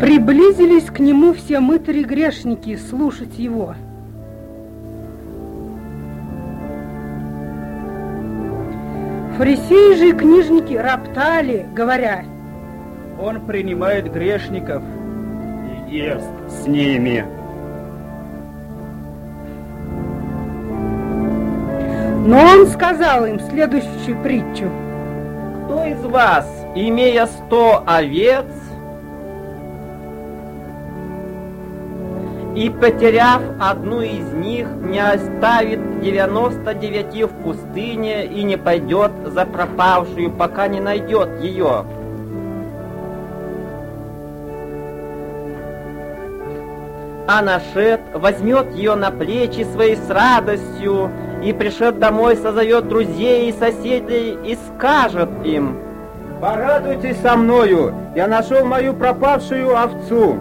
Приблизились к нему все мытари грешники слушать его. Фарисеи же и книжники роптали, говоря, Он принимает грешников и ест с ними. но он сказал им следующую притчу. Кто из вас, имея сто овец, и, потеряв одну из них, не оставит девяносто девяти в пустыне и не пойдет за пропавшую, пока не найдет ее? А нашед возьмет ее на плечи своей с радостью, и пришед домой, созовет друзей и соседей и скажет им, Порадуйтесь со мною, я нашел мою пропавшую овцу.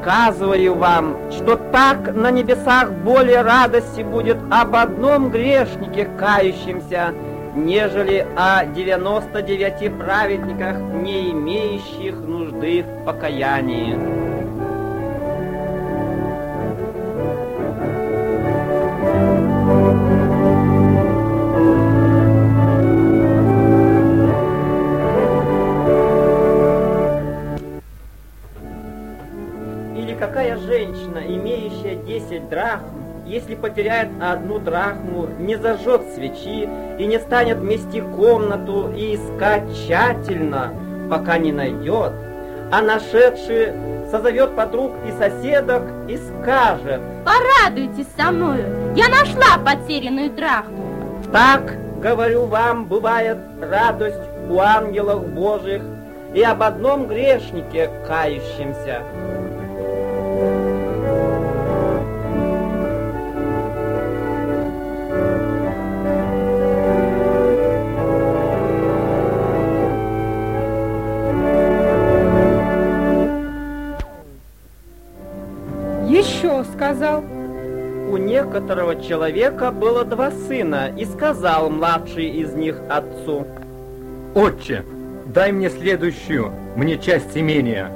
Сказываю вам, что так на небесах более радости будет об одном грешнике кающемся, нежели о 99 праведниках, не имеющих нужды в покаянии. Если потеряет одну драхму, не зажжет свечи и не станет мести комнату и искать тщательно, пока не найдет, а нашедший созовет подруг и соседок и скажет, Порадуйтесь со мною, я нашла потерянную драхму. Так, говорю вам, бывает радость у ангелов Божьих и об одном грешнике кающемся. Сказал, У некоторого человека было два сына, и сказал младший из них отцу, Отче, дай мне следующую, мне часть имения.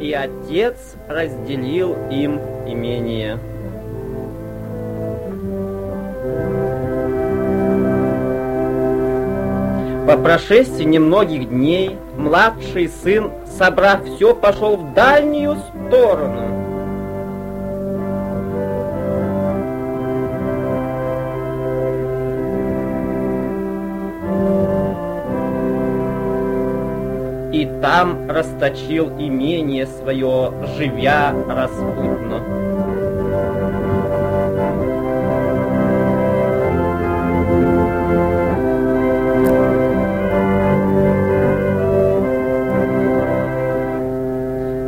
и отец разделил им имение. По прошествии немногих дней младший сын, собрав все, пошел в дальнюю сторону. И там расточил имение свое, живя распутно.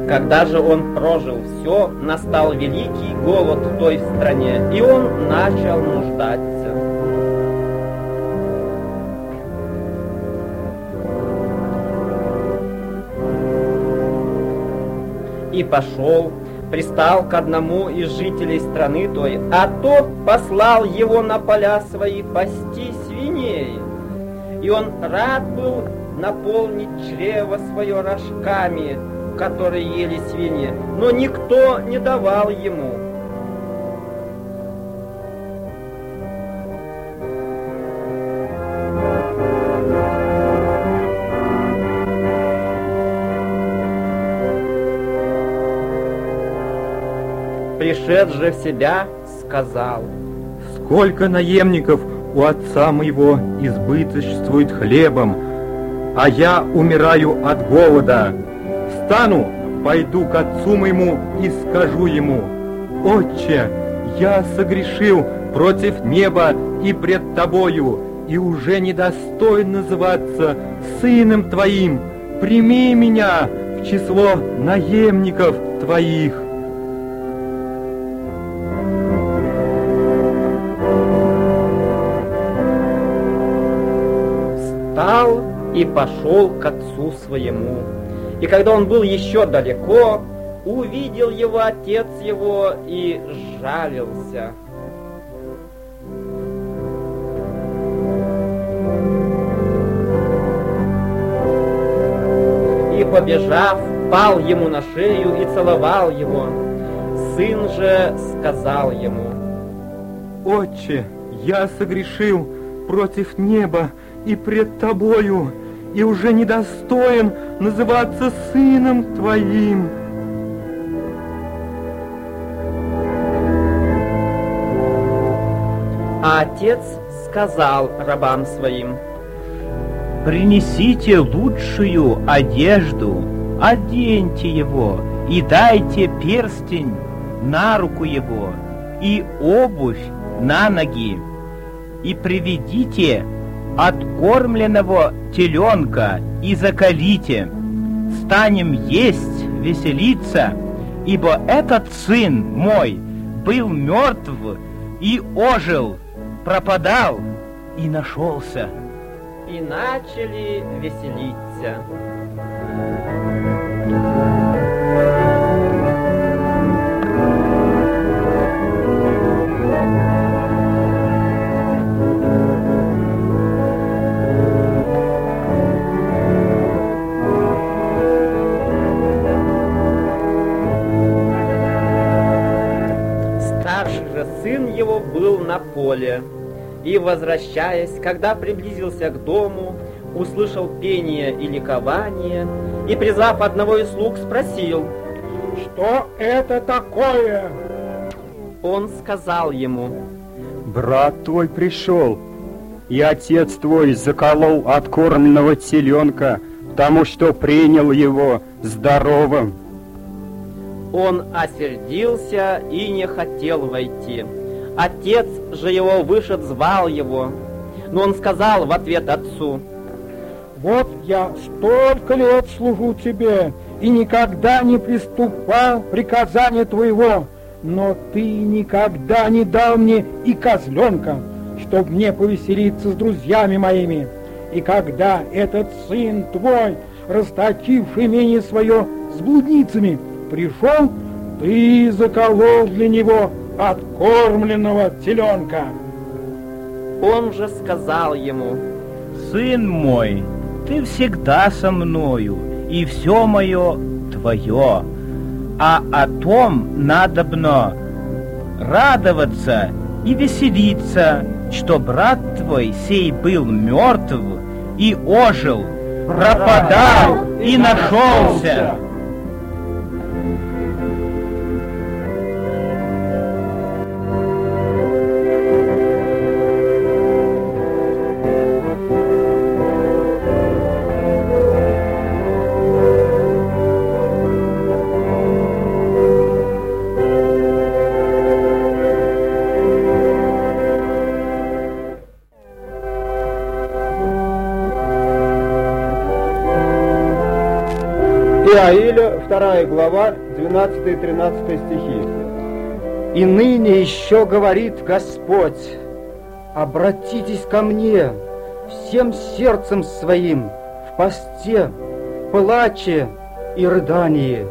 Когда же он прожил все, настал великий голод в той стране, и он начал нуждаться. И пошел, пристал к одному из жителей страны той, а тот послал его на поля свои пасти свиней. И он рад был наполнить чрево свое рожками, которые ели свиньи, но никто не давал ему. Пришед же в себя, сказал, Сколько наемников у отца моего избыточествует хлебом, а я умираю от голода. Встану, пойду к отцу моему и скажу ему, «Отче, я согрешил против неба и пред тобою, и уже недостоин называться сыном твоим. Прими меня в число наемников твоих». И пошел к отцу своему. И когда он был еще далеко, увидел его отец его и жалился. И побежав, пал ему на шею и целовал его. Сын же сказал ему, Отче, я согрешил против неба и пред тобою, и уже недостоин называться сыном твоим. а отец сказал рабам своим, Принесите лучшую одежду, оденьте его и дайте перстень на руку его и обувь на ноги, и приведите откормленного теленка и закалите. Станем есть, веселиться, ибо этот сын мой был мертв и ожил, пропадал и нашелся. и начали веселиться. Поле, и, возвращаясь, когда приблизился к дому, услышал пение и ликование, и, призвав одного из слуг, спросил. Что это такое? Он сказал ему, Брат твой пришел, и отец твой заколол откормленного теленка, потому что принял его здоровым. он осердился и не хотел войти. Отец же его вышед звал его, но он сказал в ответ отцу, Вот я столько лет служу тебе и никогда не приступал приказания твоего, но ты никогда не дал мне и козленка, чтобы мне повеселиться с друзьями моими. И когда этот сын твой, расточивший имение свое с блудницами, пришел, ты заколол для него откормленного теленка. он же сказал ему, Сын мой, ты всегда со мною, и все мое твое. А о том надобно радоваться и веселиться, что брат твой сей был мертв и ожил, пропадал и нашелся. 2 глава, 12 и 13 стихи. И ныне еще говорит Господь, обратитесь ко мне всем сердцем своим в посте, плаче и рыдании.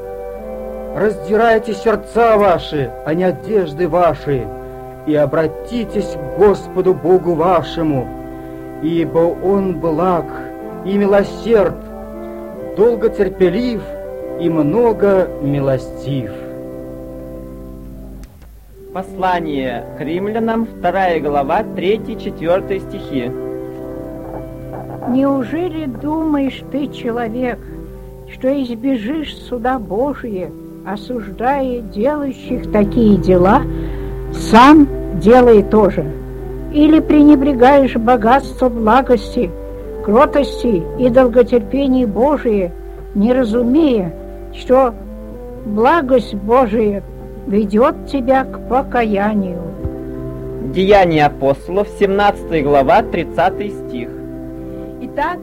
Раздирайте сердца ваши, а не одежды ваши, и обратитесь к Господу Богу вашему, ибо Он благ и милосерд, долготерпелив и много милостив. Послание к римлянам, 2 глава, 3-4 стихи. Неужели думаешь ты, человек, что избежишь суда Божия, осуждая делающих такие дела, сам делай тоже? Или пренебрегаешь богатство благости, кротости и долготерпения Божие, не разумея, что благость Божия ведет тебя к покаянию? Деяния апостолов, 17 глава, 30 стих. Итак,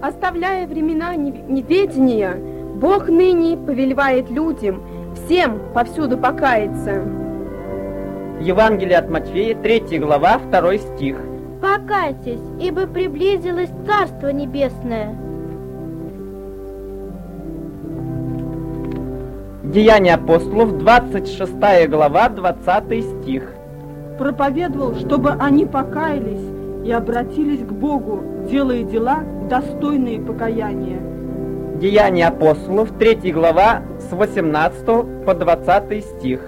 оставляя времена нев- неведения, Бог ныне повелевает людям всем повсюду покаяться. Евангелие от Матфея, 3 глава, 2 стих. покайтесь, ибо приблизилось Царство Небесное. Деяния апостолов, 26 глава, 20 стих. Проповедовал, чтобы они покаялись и обратились к Богу, делая дела, достойные покаяния. Деяния апостолов, 3 глава, с 18 по 20 стих.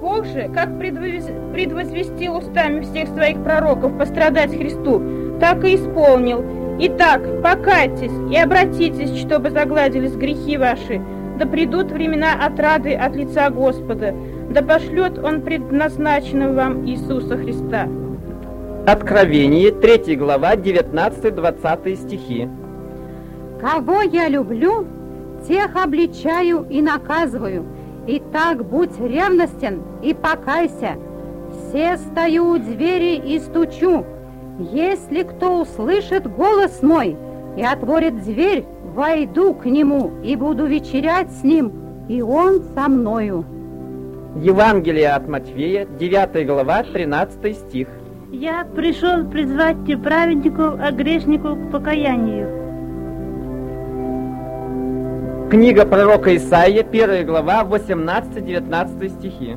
Бог же, как предвоз- предвозвестил устами всех своих пророков пострадать Христу, так и исполнил. Итак, покайтесь и обратитесь, чтобы загладились грехи ваши, да придут времена отрады от лица Господа, да пошлет Он предназначенного вам Иисуса Христа. Откровение, 3 глава, 19-20 стихи. Кого я люблю, тех обличаю и наказываю. Итак, будь ревностен и покайся. Все стою у двери и стучу. Если кто услышит голос мой и отворит дверь, войду к нему и буду вечерять с ним, и он со мною. Евангелие от Матфея, 9 глава, 13 стих. Я пришел призвать праведников, а грешников к покаянию. Книга пророка Исаия, 1 глава, 18-19 стихи.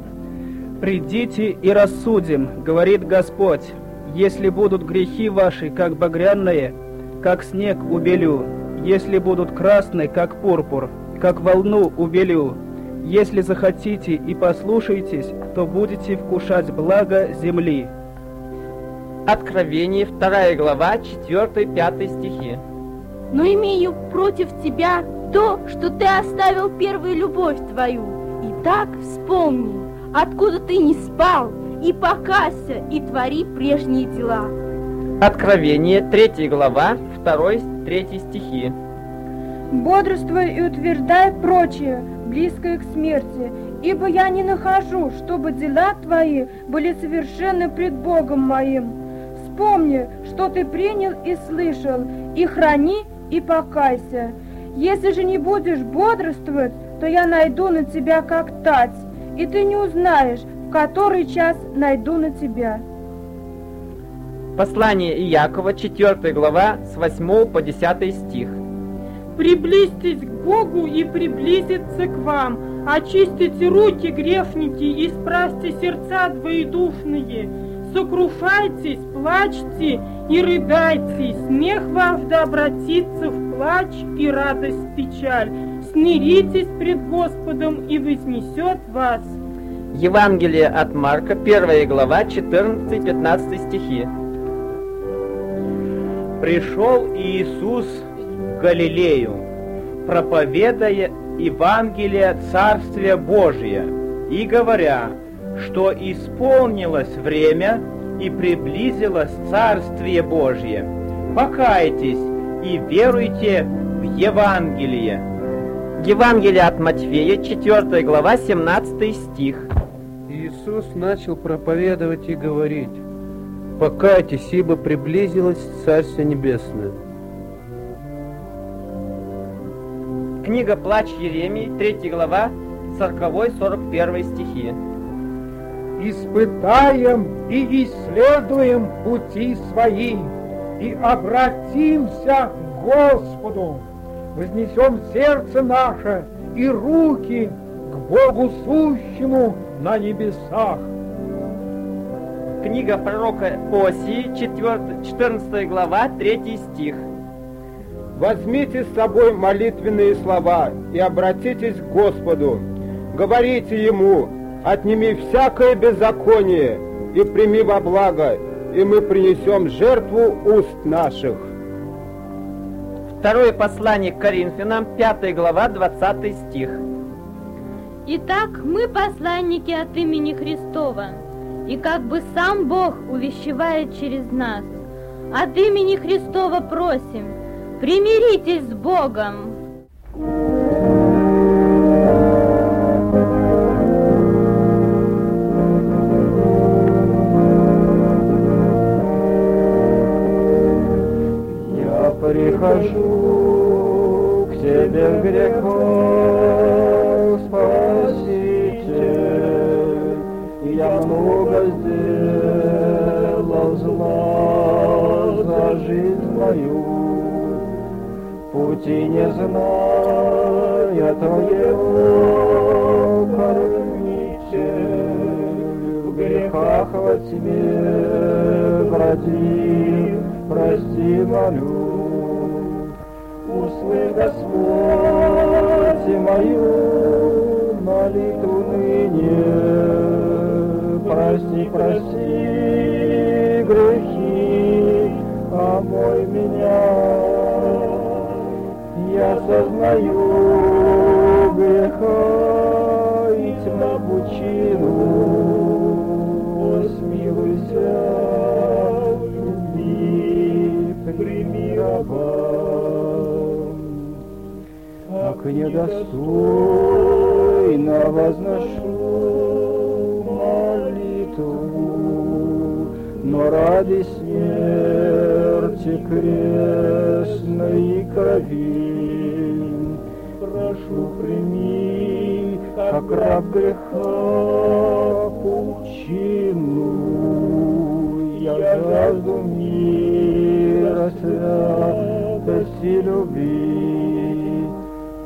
«Придите и рассудим, говорит Господь, если будут грехи ваши, как багряные, как снег убелю, если будут красные, как пурпур, как волну убелю, если захотите и послушаетесь, то будете вкушать благо земли». Откровение, 2 глава, 4-5 стихи. Но имею против тебя то, что ты оставил первую любовь твою. Итак, вспомни, откуда ты не спал, и покайся, и твори прежние дела. Откровение, 3 глава, 2-3 стихи. Бодрствуй и утверждай прочее, близкое к смерти, ибо я не нахожу, чтобы дела твои были совершенны пред Богом моим. Вспомни, что ты принял и слышал, и храни, и покайся. Если же не будешь бодрствовать, то я найду на тебя как тать, и ты не узнаешь, в который час найду на тебя. Послание Иакова, 4 глава, с 8 по 10 стих. Приблизьтесь к Богу и приблизится к вам. Очистите руки, грешники, и спрасьте сердца двоедушные. Сокрушайтесь, плачьте и рыдайте. Смех ваш да обратится в плач и радость печаль. Смиритесь пред Господом и вознесет вас. Евангелие от Марка, 1 глава, 14-15 стихи. Пришел Иисус в Галилею, проповедая Евангелие Царствия Божия и говоря, что исполнилось время и приблизилось Царствие Божье. Покайтесь и веруйте в Евангелие. Евангелие от Матфея, 4 глава, 17 стих. Иисус начал проповедовать и говорить, «Покайтесь, ибо приблизилось Царствие Небесное». Книга «Плач Еремии», 3 глава, 40-41 стихи. испытаем и исследуем пути свои, и обратимся к Господу, вознесем сердце наше и руки к Богу сущему на небесах. Книга пророка Осии, 4, 14 глава, 3 стих. Возьмите с собой молитвенные слова и обратитесь к Господу. Говорите Ему, отними всякое беззаконие и прими во благо, и мы принесем жертву уст наших. Второе послание к Коринфянам, 5 глава, 20 стих. Итак, мы посланники от имени Христова, и как бы сам Бог увещевает через нас. От имени Христова просим, примиритесь с Богом. Жизнь мою, пути не зная Твоего, кормите, в грехах во тьме бродил, прости, молю. Услышь, Господь, мою молитву ныне, прости, прости омой меня. Я сознаю греха и тьма пучину, смилуйся в любви, прими раба. Как недостойно возношу молитву, но ради смерти крестной крови прошу прими, как раб греха пучину. Я жажду мира святости любви.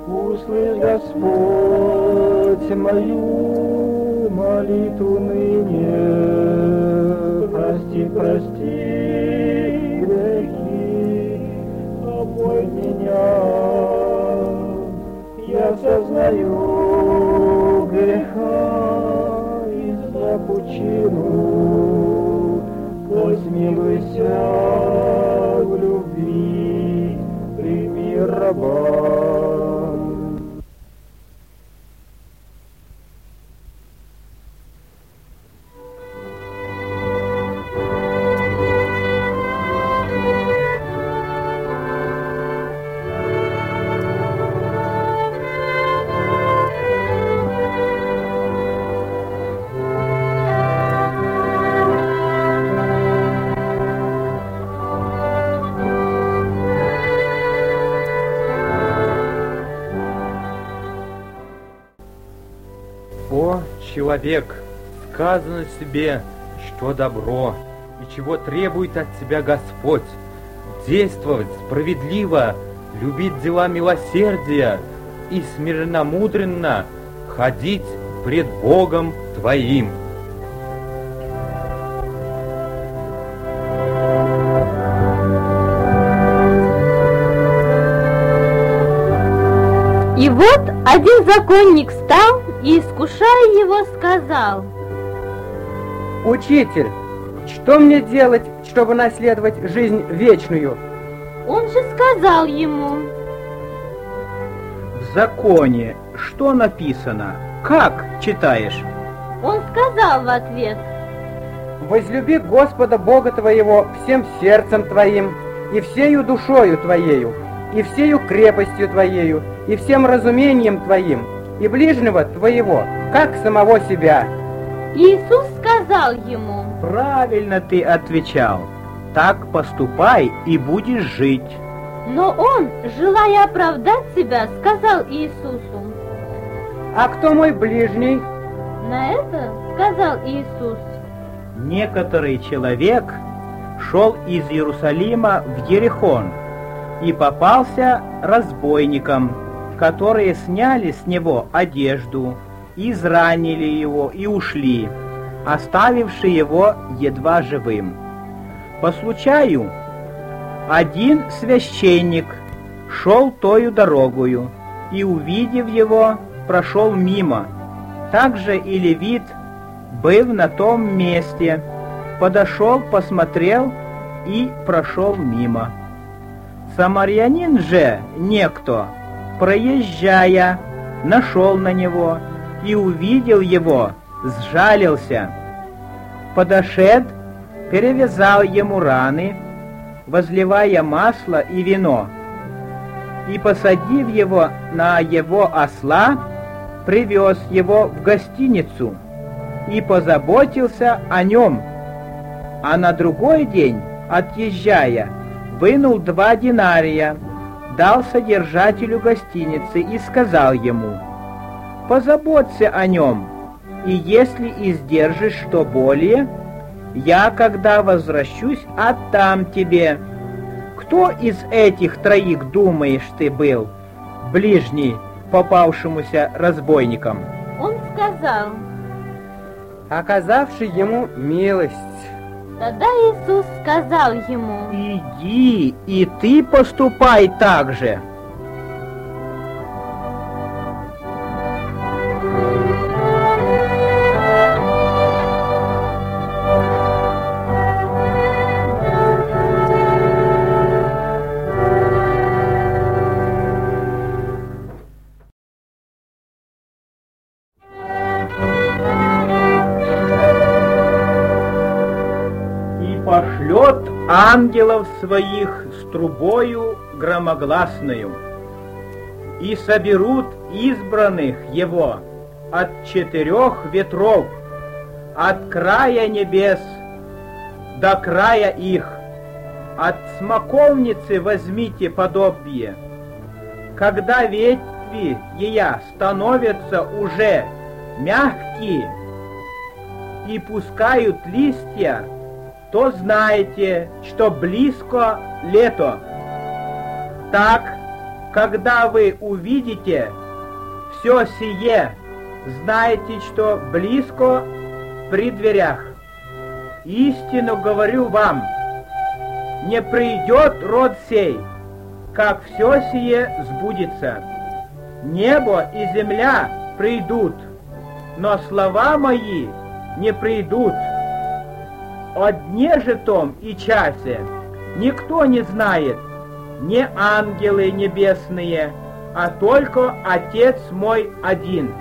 Услышь, Господь, мою молитву ныне. Я сознаю греха из-за пучину. Посмилуйся в любви, прими раба. О, человек, сказано себе, что добро и чего требует от тебя Господь. Действовать справедливо, любить дела милосердия и смиренномудренно ходить пред Богом твоим. И вот один законник встал и, искушая его, сказал, Учитель, что мне делать, чтобы наследовать жизнь вечную? Он же сказал ему, В законе что написано? Как читаешь? Он сказал в ответ, Возлюби Господа Бога твоего всем сердцем твоим, и всею душою твоею, и всею крепостью твоею, и всем разумением твоим, и ближнего твоего, как самого себя. Иисус сказал ему, Правильно ты отвечал. Так поступай и будешь жить. но он, желая оправдать себя, сказал Иисусу, А кто мой ближний? на это сказал Иисус, Некоторый человек шел из Иерусалима в Ерехон и попался разбойникам, которые сняли с него одежду, изранили его и ушли, оставивши его едва живым. По случаю один священник шел тою дорогою и, увидев его, прошел мимо. Также и левит, был на том месте, подошел, посмотрел и прошел мимо. Самарянин же некто, проезжая, нашел на него и увидел его, сжалился. Подошед, перевязал ему раны, возливая масло и вино, и, посадив его на его осла, привез его в гостиницу и позаботился о нем. А на другой день, отъезжая, вынул два динария, дал содержателю гостиницы и сказал ему, «Позаботься о нем, и если издержишь что более, я, когда возвращусь, отдам тебе. Кто из этих троих, думаешь, ты был, ближний попавшемуся разбойникам? Он сказал, оказавший ему милость. Тогда Иисус сказал ему, «Иди, и ты поступай так же». Ангелов своих с трубою громогласною, и соберут избранных его от четырех ветров, от края небес до края их, от смоковницы возьмите подобие, когда ветви ее становятся уже мягкие и пускают листья, то знаете, что близко лето. Так, когда вы увидите все сие, знаете, что близко при дверях. Истину говорю вам, не придет род сей, как все сие сбудется. Небо и земля придут, но слова мои не придут о же том и часе никто не знает, не ангелы небесные, а только Отец мой один.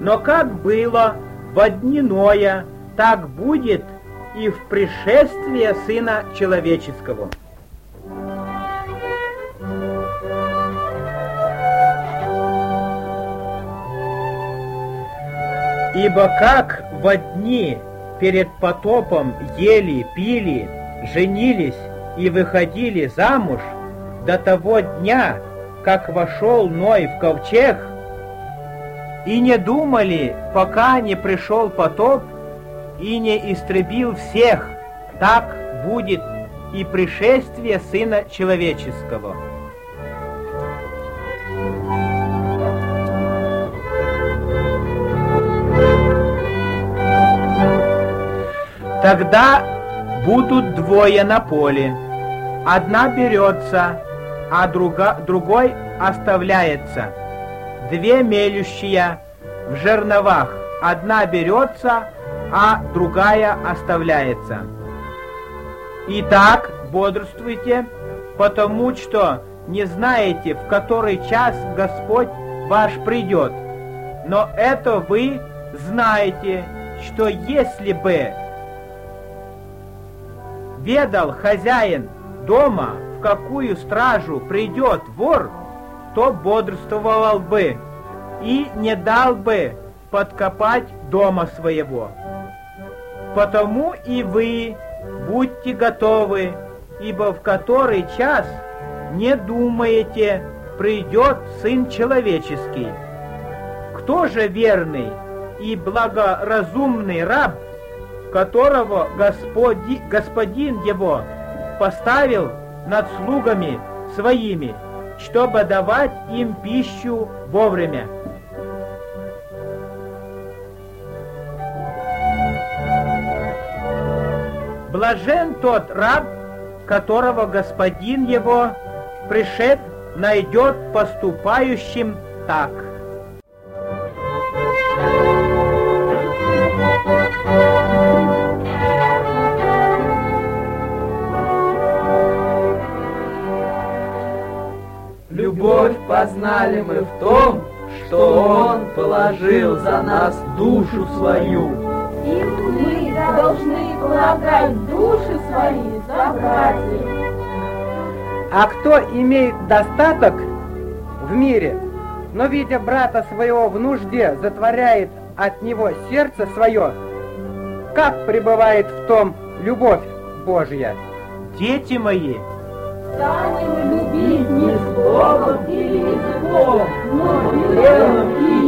Но как было в дни Ноя, так будет и в пришествие Сына Человеческого. Ибо как в дни перед потопом ели, пили, женились и выходили замуж до того дня, как вошел Ной в ковчег, и не думали, пока не пришел потоп и не истребил всех, так будет и пришествие Сына Человеческого. Тогда будут двое на поле. Одна берется, а друга, другой оставляется. Две мелющие в жерновах. Одна берется, а другая оставляется. Итак, бодрствуйте, потому что не знаете, в который час Господь ваш придет. Но это вы знаете, что если бы ведал хозяин дома, в какую стражу придет вор, то бодрствовал бы и не дал бы подкопать дома своего. Потому и вы будьте готовы, ибо в который час не думаете, придет Сын Человеческий. Кто же верный и благоразумный раб – которого Господи, Господин его поставил над слугами своими, чтобы давать им пищу вовремя. Блажен тот раб, которого господин его, пришед, найдет поступающим так. Познали мы в том, что Он положил за нас душу свою. И мы должны полагать души свои за братьев. А кто имеет достаток в мире, но, видя брата своего в нужде, затворяет от него сердце свое, как пребывает в том любовь Божья? Дети мои, станем любить не словом или языком, но делом и.